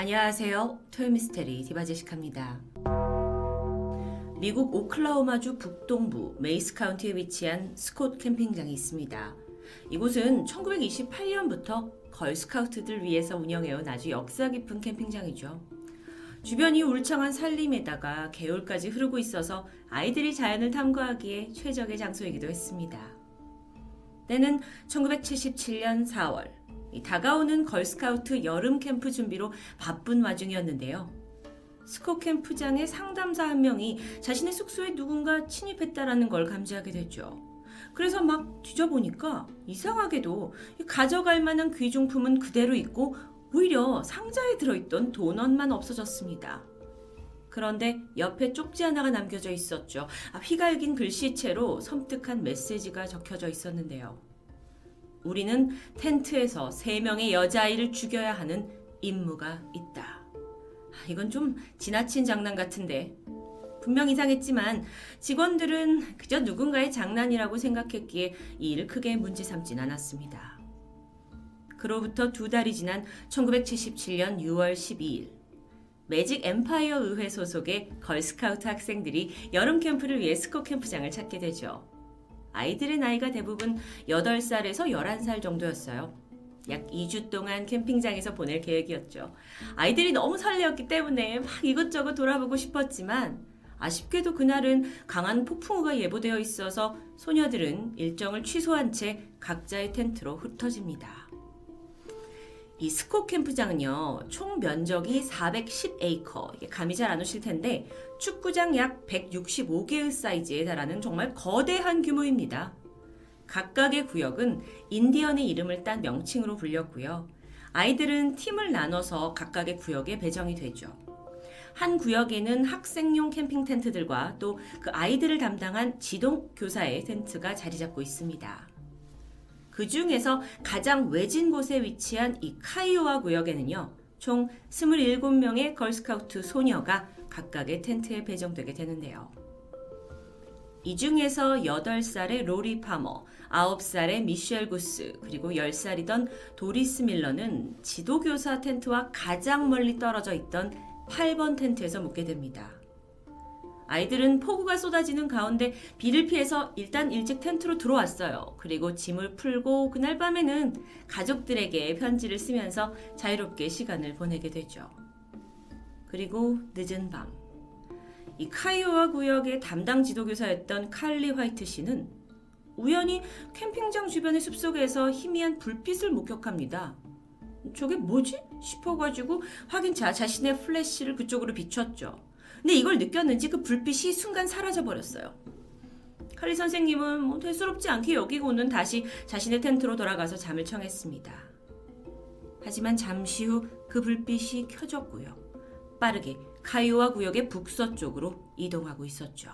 안녕하세요. 토요미스테리 디바제시카입니다. 미국 오클라호마주 북동부 메이스 카운티에 위치한 스콧 캠핑장이 있습니다. 이곳은 1928년부터 걸스카우트들 위해서 운영해온 아주 역사 깊은 캠핑장이죠. 주변이 울창한 산림에다가 개울까지 흐르고 있어서 아이들이 자연을 탐구하기에 최적의 장소이기도 했습니다. 때는 1977년 4월, 다가오는 걸스카우트 여름 캠프 준비로 바쁜 와중이었는데요. 스코 캠프장의 상담사 한 명이 자신의 숙소에 누군가 침입했다라는 걸 감지하게 됐죠. 그래서 막 뒤져보니까 이상하게도 가져갈 만한 귀중품은 그대로 있고 오히려 상자에 들어있던 도넛만 없어졌습니다. 그런데 옆에 쪽지 하나가 남겨져 있었죠. 아, 휘갈긴 글씨체로 섬뜩한 메시지가 적혀져 있었는데요. 우리는 텐트에서 세 명의 여자아이를 죽여야 하는 임무가 있다. 아, 이건 좀 지나친 장난 같은데. 분명 이상했지만 직원들은 그저 누군가의 장난이라고 생각했기에 이 일을 크게 문제 삼진 않았습니다. 그로부터 두 달이 지난 1977년 6월 12일, 매직 엠파이어 의회 소속의 걸스카우트 학생들이 여름 캠프를 위해 스코 캠프장을 찾게 되죠. 아이들의 나이가 대부분 8살에서 11살 정도였어요. 약 2주 동안 캠핑장에서 보낼 계획이었죠. 아이들이 너무 설레었기 때문에 막 이것저것 돌아보고 싶었지만 아쉽게도 그날은 강한 폭풍우가 예보되어 있어서 소녀들은 일정을 취소한 채 각자의 텐트로 흩어집니다. 이 스코 캠프장은요, 총 면적이 410에이커. 감이 잘 안 오실 텐데, 축구장 약 165개의 사이즈에 달하는 정말 거대한 규모입니다. 각각의 구역은 인디언의 이름을 딴 명칭으로 불렸고요. 아이들은 팀을 나눠서 각각의 구역에 배정이 되죠. 한 구역에는 학생용 캠핑 텐트들과 또 그 아이들을 담당한 지동 교사의 텐트가 자리 잡고 있습니다. 그 중에서 가장 외진 곳에 위치한 이 카이오와 구역에는요, 총 27명의 걸스카우트 소녀가 각각의 텐트에 배정되게 되는데요. 이 중에서 8살의 로리 파머, 9살의 미셸 구스, 그리고 10살이던 도리스 밀러는 지도교사 텐트와 가장 멀리 떨어져 있던 8번 텐트에서 묵게 됩니다. 아이들은 폭우가 쏟아지는 가운데 비를 피해서 일단 일찍 텐트로 들어왔어요. 그리고 짐을 풀고 그날 밤에는 가족들에게 편지를 쓰면서 자유롭게 시간을 보내게 되죠. 그리고 늦은 밤. 이 카이오와 구역의 담당 지도교사였던 칼리 화이트 씨는 우연히 캠핑장 주변의 숲속에서 희미한 불빛을 목격합니다. 저게 뭐지? 싶어가지고 확인차 자신의 플래시를 그쪽으로 비췄죠. 근데 이걸 느꼈는지 그 불빛이 순간 사라져 버렸어요. 칼리 선생님은 뭐 대수롭지 않게 여기고는 다시 자신의 텐트로 돌아가서 잠을 청했습니다. 하지만 잠시 후 그 불빛이 켜졌고요. 빠르게 카이오와 구역의 북서쪽으로 이동하고 있었죠.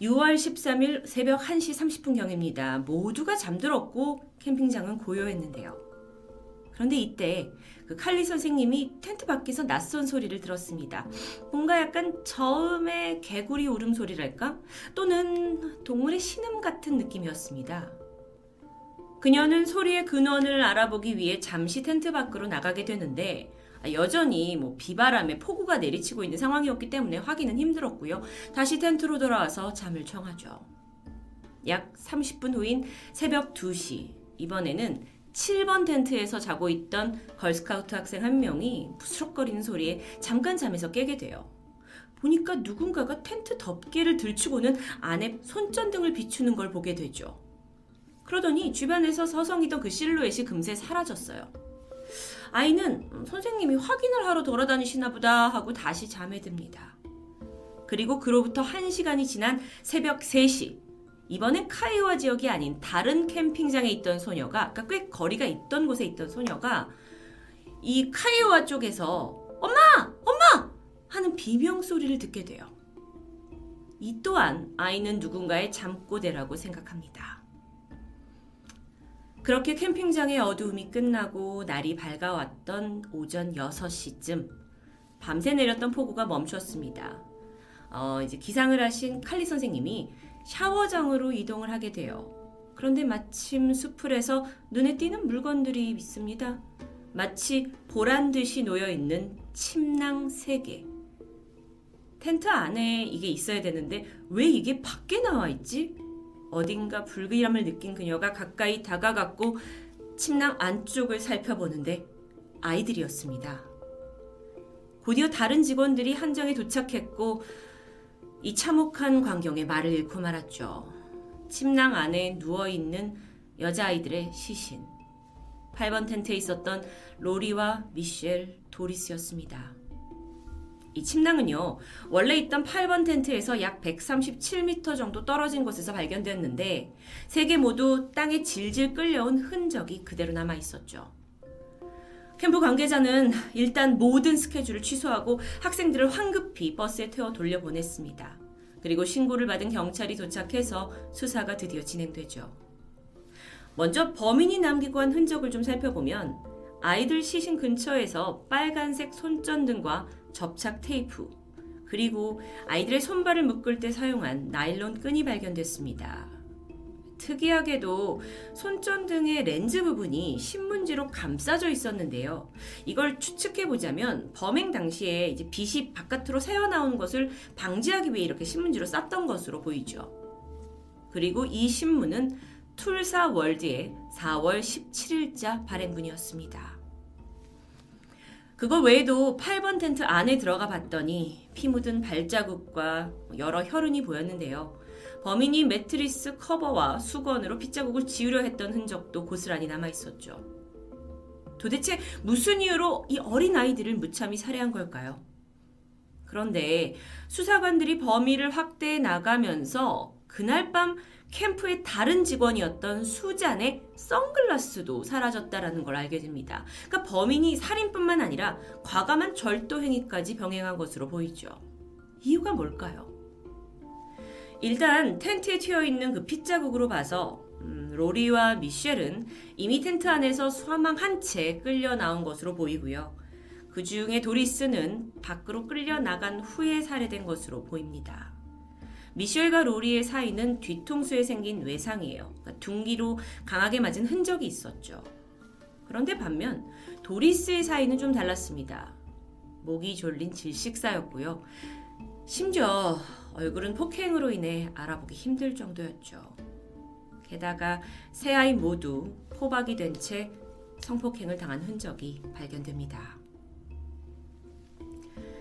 6월 13일 새벽 1시 30분경입니다. 모두가 잠들었고 캠핑장은 고요했는데요. 그런데 이때 그 칼리 선생님이 텐트 밖에서 낯선 소리를 들었습니다. 뭔가 약간 처음에 개구리 울음소리랄까? 또는 동물의 신음 같은 느낌이었습니다. 그녀는 소리의 근원을 알아보기 위해 잠시 텐트 밖으로 나가게 되는데 여전히 뭐 비바람에 폭우가 내리치고 있는 상황이었기 때문에 확인은 힘들었고요. 다시 텐트로 돌아와서 잠을 청하죠. 약 30분 후인 새벽 2시 이번에는 7번 텐트에서 자고 있던 걸스카우트 학생 한 명이 부스럭거리는 소리에 잠깐 잠에서 깨게 돼요. 보니까 누군가가 텐트 덮개를 들추고는 안에 손전등을 비추는 걸 보게 되죠. 그러더니 주변에서 서성이던 그 실루엣이 금세 사라졌어요. 아이는 선생님이 확인을 하러 돌아다니시나 보다 하고 다시 잠에 듭니다. 그리고 그로부터 1시간이 지난 새벽 3시, 이번엔 카이오와 지역이 아닌 다른 캠핑장에 있던 소녀가 아까 꽤 거리가 있던 곳에 있던 소녀가 이 카이오와 쪽에서 엄마! 엄마! 하는 비명 소리를 듣게 돼요. 이 또한 아이는 누군가의 잠꼬대라고 생각합니다. 그렇게 캠핑장의 어두움이 끝나고 날이 밝아왔던 오전 6시쯤 밤새 내렸던 폭우가 멈췄습니다. 어, 이제 기상을 하신 칼리 선생님이 샤워장으로 이동을 하게 돼요. 그런데 마침 수풀에서 눈에 띄는 물건들이 있습니다. 마치 보란 듯이 놓여 있는 침낭 3개. 텐트 안에 이게 있어야 되는데 왜 이게 밖에 나와 있지? 어딘가 불길함을 느낀 그녀가 가까이 다가갔고 침낭 안쪽을 살펴보는데 아이들이었습니다. 곧이어 다른 직원들이 한정에 도착했고 이 참혹한 광경에 말을 잃고 말았죠. 침낭 안에 누워있는 여자아이들의 시신. 8번 텐트에 있었던 로리와 미셸, 도리스였습니다. 이 침낭은요, 원래 있던 8번 텐트에서 약 137m 정도 떨어진 곳에서 발견되었는데, 세 개 모두 땅에 질질 끌려온 흔적이 그대로 남아 있었죠. 캠프 관계자는 일단 모든 스케줄을 취소하고 학생들을 황급히 버스에 태워 돌려보냈습니다. 그리고 신고를 받은 경찰이 도착해서 수사가 드디어 진행되죠. 먼저 범인이 남기고 한 흔적을 좀 살펴보면 아이들 시신 근처에서 빨간색 손전등과 접착 테이프, 그리고 아이들의 손발을 묶을 때 사용한 나일론 끈이 발견됐습니다. 특이하게도 손전등의 렌즈 부분이 신문지로 감싸져 있었는데요. 이걸 추측해 보자면 범행 당시에 이제 빛이 바깥으로 새어나오는 것을 방지하기 위해 이렇게 신문지로 쌌던 것으로 보이죠. 그리고 이 신문은 툴사 월드의 4월 17일자 발행분이었습니다. 그거 외에도 8번 텐트 안에 들어가 봤더니 피 묻은 발자국과 여러 혈흔이 보였는데요. 범인이 매트리스 커버와 수건으로 핏자국을 지우려 했던 흔적도 고스란히 남아 있었죠. 도대체 무슨 이유로 이 어린 아이들을 무참히 살해한 걸까요? 그런데 수사관들이 범위를 확대해 나가면서 그날 밤 캠프의 다른 직원이었던 수잔의 선글라스도 사라졌다라는 걸 알게 됩니다. 그러니까 범인이 살인뿐만 아니라 과감한 절도 행위까지 병행한 것으로 보이죠. 이유가 뭘까요? 일단 텐트에 튀어 있는 그 핏자국으로 봐서 음, 로리와 미셸은 이미 텐트 안에서 사망한 채 끌려 나온 것으로 보이고요. 그 중에 도리스는 밖으로 끌려 나간 후에 살해된 것으로 보입니다. 미셸과 로리의 사이는 뒤통수에 생긴 외상이에요. 그러니까 둔기로 강하게 맞은 흔적이 있었죠. 그런데 반면 도리스의 사이는 좀 달랐습니다. 목이 졸린 질식사였고요. 심지어 얼굴은 폭행으로 인해 알아보기 힘들 정도였죠. 게다가 세 아이 모두 포박이 된 채 성폭행을 당한 흔적이 발견됩니다.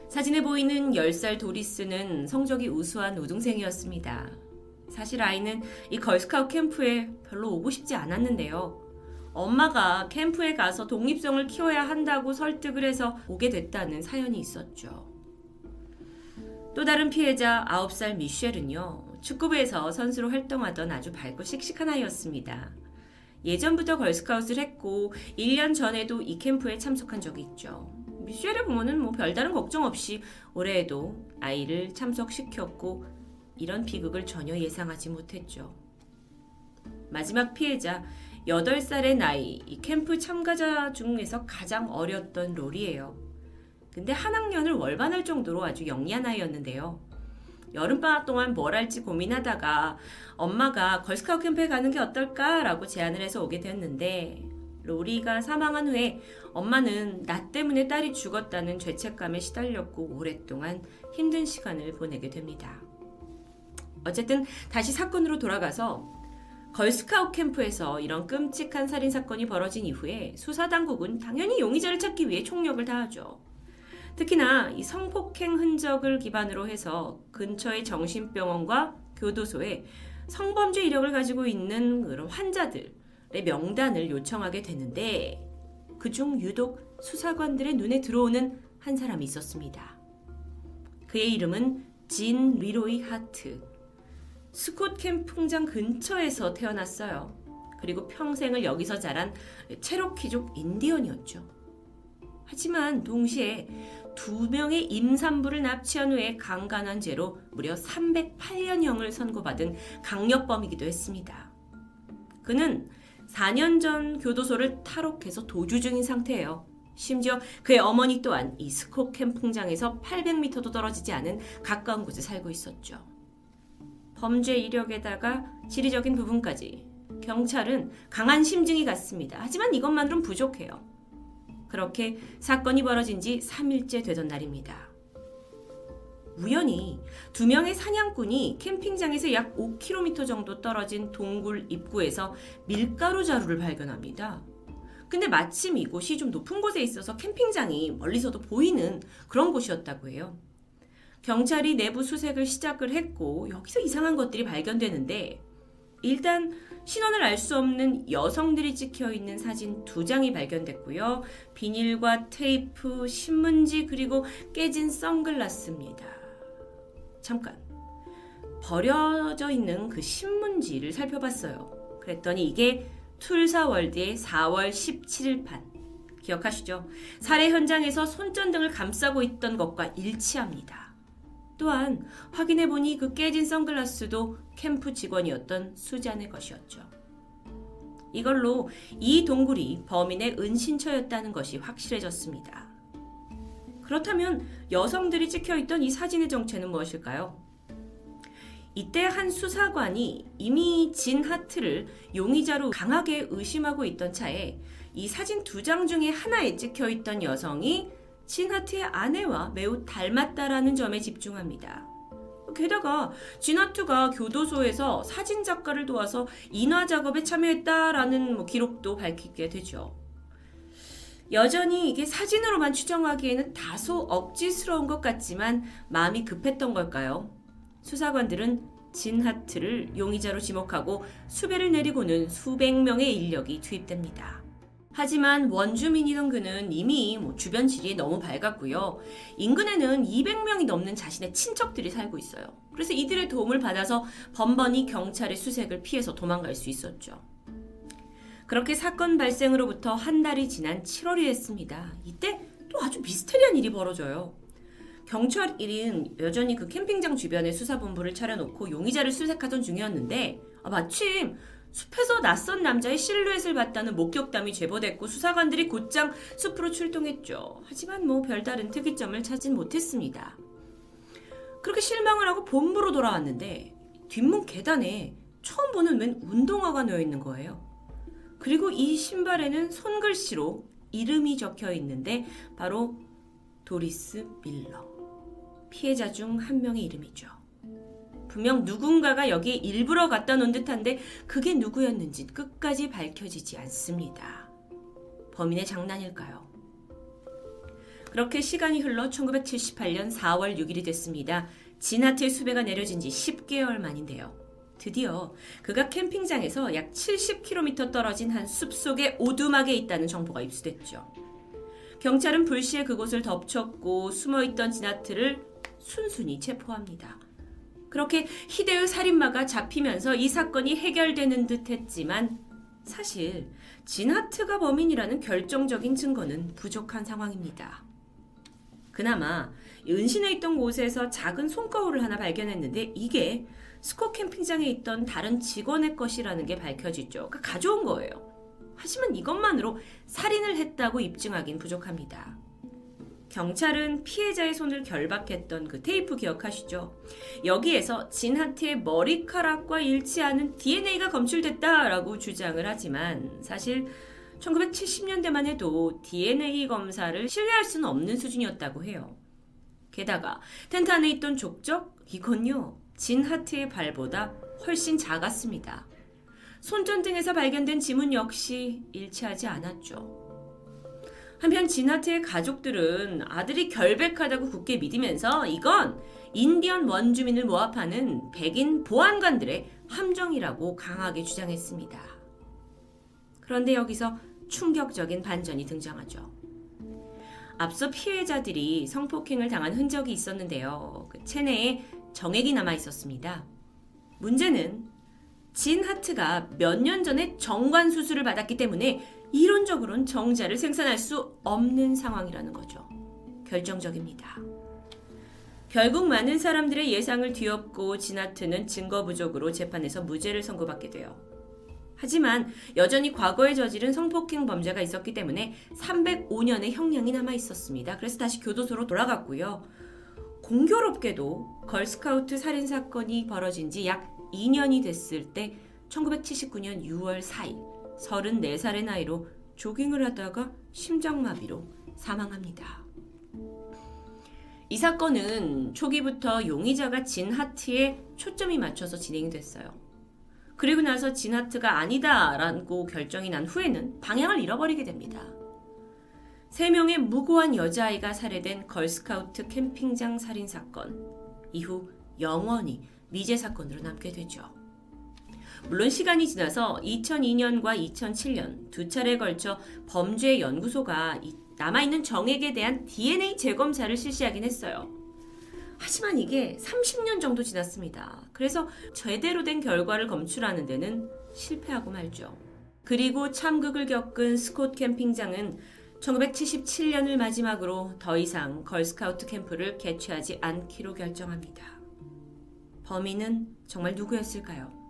사진에 보이는 10살 도리스는 성적이 우수한 우등생이었습니다. 사실 아이는 이 걸스카우트 캠프에 별로 오고 싶지 않았는데요. 엄마가 캠프에 가서 독립성을 키워야 한다고 설득을 해서 오게 됐다는 사연이 있었죠. 또 다른 피해자 9살 미셸은요, 축구부에서 선수로 활동하던 아주 밝고 씩씩한 아이였습니다. 예전부터 걸스카웃을 했고, 1년 전에도 이 캠프에 참석한 적이 있죠. 미셸의 부모는 뭐 별다른 걱정 없이 올해에도 아이를 참석시켰고, 이런 비극을 전혀 예상하지 못했죠. 마지막 피해자 8살의 나이, 이 캠프 참가자 중에서 가장 어렸던 롤이에요. 근데 한 학년을 월반할 정도로 아주 영리한 아이였는데요. 여름방학 동안 뭘 할지 고민하다가 엄마가 걸스카우트 캠프에 가는 게 어떨까라고 제안을 해서 오게 되었는데 로리가 사망한 후에 엄마는 나 때문에 딸이 죽었다는 죄책감에 시달렸고 오랫동안 힘든 시간을 보내게 됩니다. 어쨌든 다시 사건으로 돌아가서 걸스카우트 캠프에서 이런 끔찍한 살인 사건이 벌어진 이후에 수사 당국은 당연히 용의자를 찾기 위해 총력을 다하죠. 특히나 이 성폭행 흔적을 기반으로 해서 근처의 정신병원과 교도소에 성범죄 이력을 가지고 있는 그런 환자들의 명단을 요청하게 되는데 그중 유독 수사관들의 눈에 들어오는 한 사람이 있었습니다. 그의 이름은 진 리로이 하트. 스콧 캠프장 근처에서 태어났어요. 그리고 평생을 여기서 자란 체로키족 인디언이었죠. 하지만 동시에 두 명의 임산부를 납치한 후에 강간한 죄로 무려 308년형을 선고받은 강력범이기도 했습니다. 그는 4년 전 교도소를 탈옥해서 도주 중인 상태예요. 심지어 그의 어머니 또한 이 스코 캠 풍장에서 800m도 떨어지지 않은 가까운 곳에 살고 있었죠. 범죄 이력에다가 지리적인 부분까지 경찰은 강한 심증이 갔습니다. 하지만 이것만으로는 부족해요. 그렇게 사건이 벌어진 지 3일째 되던 날입니다. 우연히 두 명의 사냥꾼이 캠핑장에서 약 5km 정도 떨어진 동굴 입구에서 밀가루 자루를 발견합니다. 근데 마침 이곳이 좀 높은 곳에 있어서 캠핑장이 멀리서도 보이는 그런 곳이었다고 해요. 경찰이 내부 수색을 시작을 했고 여기서 이상한 것들이 발견되는데 일단 신원을 알 수 없는 여성들이 찍혀 있는 사진 두 장이 발견됐고요. 비닐과 테이프, 신문지 그리고 깨진 선글라스입니다. 잠깐 버려져 있는 그 신문지를 살펴봤어요. 그랬더니 이게 툴사월드의 4월 17일 판. 기억하시죠? 살해 현장에서 손전등을 감싸고 있던 것과 일치합니다. 또한 확인해보니 그 깨진 선글라스도 캠프 직원이었던 수잔의 것이었죠. 이걸로 이 동굴이 범인의 은신처였다는 것이 확실해졌습니다. 그렇다면 여성들이 찍혀있던 이 사진의 정체는 무엇일까요? 이때 한 수사관이 이미 진 하트를 용의자로 강하게 의심하고 있던 차에 이 사진 두 장 중에 하나에 찍혀 있던 여성이 진 하트의 아내와 매우 닮았다라는 점에 집중합니다. 게다가 진하트가 교도소에서 사진 작가를 도와서 인화 작업에 참여했다라는 뭐 기록도 밝히게 되죠. 여전히 이게 사진으로만 추정하기에는 다소 억지스러운 것 같지만 마음이 급했던 걸까요? 수사관들은 진하트를 용의자로 지목하고 수배를 내리고는 수백 명의 인력이 투입됩니다. 하지만 원주민이던 그는 이미 뭐 주변 지리에 너무 밝았고요. 인근에는 200명이 넘는 자신의 친척들이 살고 있어요. 그래서 이들의 도움을 받아서 번번이 경찰의 수색을 피해서 도망갈 수 있었죠. 그렇게 사건 발생으로부터 한 달이 지난 7월이 됐습니다. 이때 또 아주 미스테리한 일이 벌어져요. 경찰 1인 여전히 그 캠핑장 주변에 수사본부를 차려놓고 용의자를 수색하던 중이었는데 아, 마침 숲에서 낯선 남자의 실루엣을 봤다는 목격담이 제보됐고 수사관들이 곧장 숲으로 출동했죠. 하지만 뭐 별다른 특이점을 찾진 못했습니다. 그렇게 실망을 하고 본부로 돌아왔는데 뒷문 계단에 처음 보는 웬 운동화가 놓여 있는 거예요. 그리고 이 신발에는 손글씨로 이름이 적혀 있는데 바로 도리스 밀러. 피해자 중 한 명의 이름이죠. 분명 누군가가 여기에 일부러 갖다 놓은 듯한데 그게 누구였는지 끝까지 밝혀지지 않습니다. 범인의 장난일까요? 그렇게 시간이 흘러 1978년 4월 6일이 됐습니다. 진하트의 수배가 내려진 지 10개월 만인데요. 드디어 그가 캠핑장에서 약 70km 떨어진 한 숲속의 오두막에 있다는 정보가 입수됐죠. 경찰은 불시에 그곳을 덮쳤고 숨어있던 진하트를 순순히 체포합니다. 그렇게 희대의 살인마가 잡히면서 이 사건이 해결되는 듯 했지만 사실 진하트가 범인이라는 결정적인 증거는 부족한 상황입니다. 그나마 은신해 있던 곳에서 작은 손거울을 하나 발견했는데 이게 스코 캠핑장에 있던 다른 직원의 것이라는 게 밝혀지죠. 그러니까 가져온 거예요. 하지만 이것만으로 살인을 했다고 입증하긴 부족합니다. 경찰은 피해자의 손을 결박했던 그 테이프 기억하시죠? 여기에서 진하트의 머리카락과 일치하는 DNA가 검출됐다라고 주장을 하지만 사실 1970년대만 해도 DNA 검사를 신뢰할 수는 없는 수준이었다고 해요. 게다가 텐트 안에 있던 족적 이건요 진하트의 발보다 훨씬 작았습니다. 손전등에서 발견된 지문 역시 일치하지 않았죠. 한편 진하트의 가족들은 아들이 결백하다고 굳게 믿으면서 이건 인디언 원주민을 모합하는 백인 보안관들의 함정이라고 강하게 주장했습니다. 그런데 여기서 충격적인 반전이 등장하죠. 앞서 피해자들이 성폭행을 당한 흔적이 있었는데요. 그 체내에 정액이 남아 있었습니다. 문제는 진 하트가 몇 년 전에 정관 수술을 받았기 때문에 이론적으로는 정자를 생산할 수 없는 상황이라는 거죠. 결정적입니다. 결국 많은 사람들의 예상을 뒤엎고 지나트는 증거 부족으로 재판에서 무죄를 선고받게 돼요. 하지만 여전히 과거에 저지른 성폭행 범죄가 있었기 때문에 305년의 형량이 남아 있었습니다. 그래서 다시 교도소로 돌아갔고요. 공교롭게도 걸스카우트 살인 사건이 벌어진 지 약 2년이 됐을 때 1979년 6월 4일 34살의 나이로 조깅을 하다가 심장마비로 사망합니다. 이 사건은 초기부터 용의자가 진 하트에 초점이 맞춰서 진행이 됐어요. 그리고 나서 진 하트가 아니다라고 결정이 난 후에는 방향을 잃어버리게 됩니다. 세 명의 무고한 여자아이가 살해된 걸스카우트 캠핑장 살인 사건. 이후 영원히 미제 사건으로 남게 되죠. 물론 시간이 지나서 2002년과 2007년 두 차례에 걸쳐 범죄 연구소가 남아있는 정액에 대한 DNA 재검사를 실시하긴 했어요. 하지만 이게 30년 정도 지났습니다. 그래서 제대로 된 결과를 검출하는 데는 실패하고 말죠. 그리고 참극을 겪은 스콧 캠핑장은 1977년을 마지막으로 더 이상 걸스카우트 캠프를 개최하지 않기로 결정합니다. 범인은 정말 누구였을까요?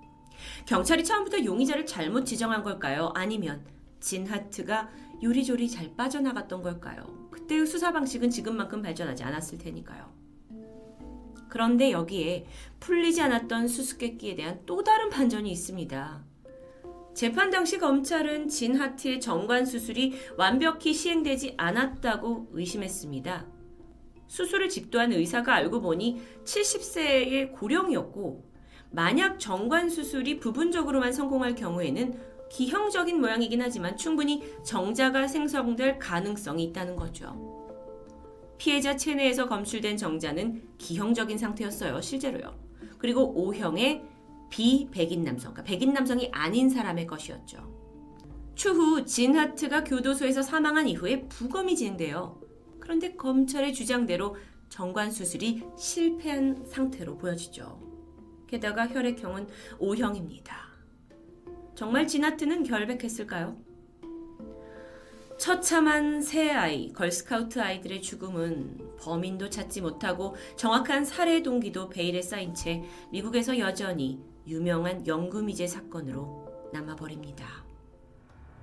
경찰이 처음부터 용의자를 잘못 지정한 걸까요? 아니면 진하트가 요리조리 잘 빠져나갔던 걸까요? 그때의 수사 방식은 지금만큼 발전하지 않았을 테니까요. 그런데 여기에 풀리지 않았던 수수께끼에 대한 또 다른 반전이 있습니다. 재판 당시 검찰은 진하트의 정관 수술이 완벽히 시행되지 않았다고 의심했습니다. 수술을 집도한 의사가 알고 보니 70세의 고령이었고 만약 정관 수술이 부분적으로만 성공할 경우에는 기형적인 모양이긴 하지만 충분히 정자가 생성될 가능성이 있다는 거죠. 피해자 체내에서 검출된 정자는 기형적인 상태였어요, 실제로요. 그리고 O형의 비백인 남성, 그러니까 백인 남성이 아닌 사람의 것이었죠. 추후 진하트가 교도소에서 사망한 이후에 부검이 진행돼요. 그런데 검찰의 주장대로 정관 수술이 실패한 상태로 보여지죠. 게다가 혈액형은 O형입니다. 정말 진하트는 결백했을까요? 처참한 새 아이, 걸스카우트 아이들의 죽음은 범인도 찾지 못하고 정확한 살해 동기도 베일에 쌓인 채 미국에서 여전히 유명한 연구미제 사건으로 남아버립니다.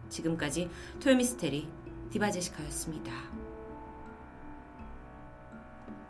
지금까지 토요미스테리 디바제시카였습니다.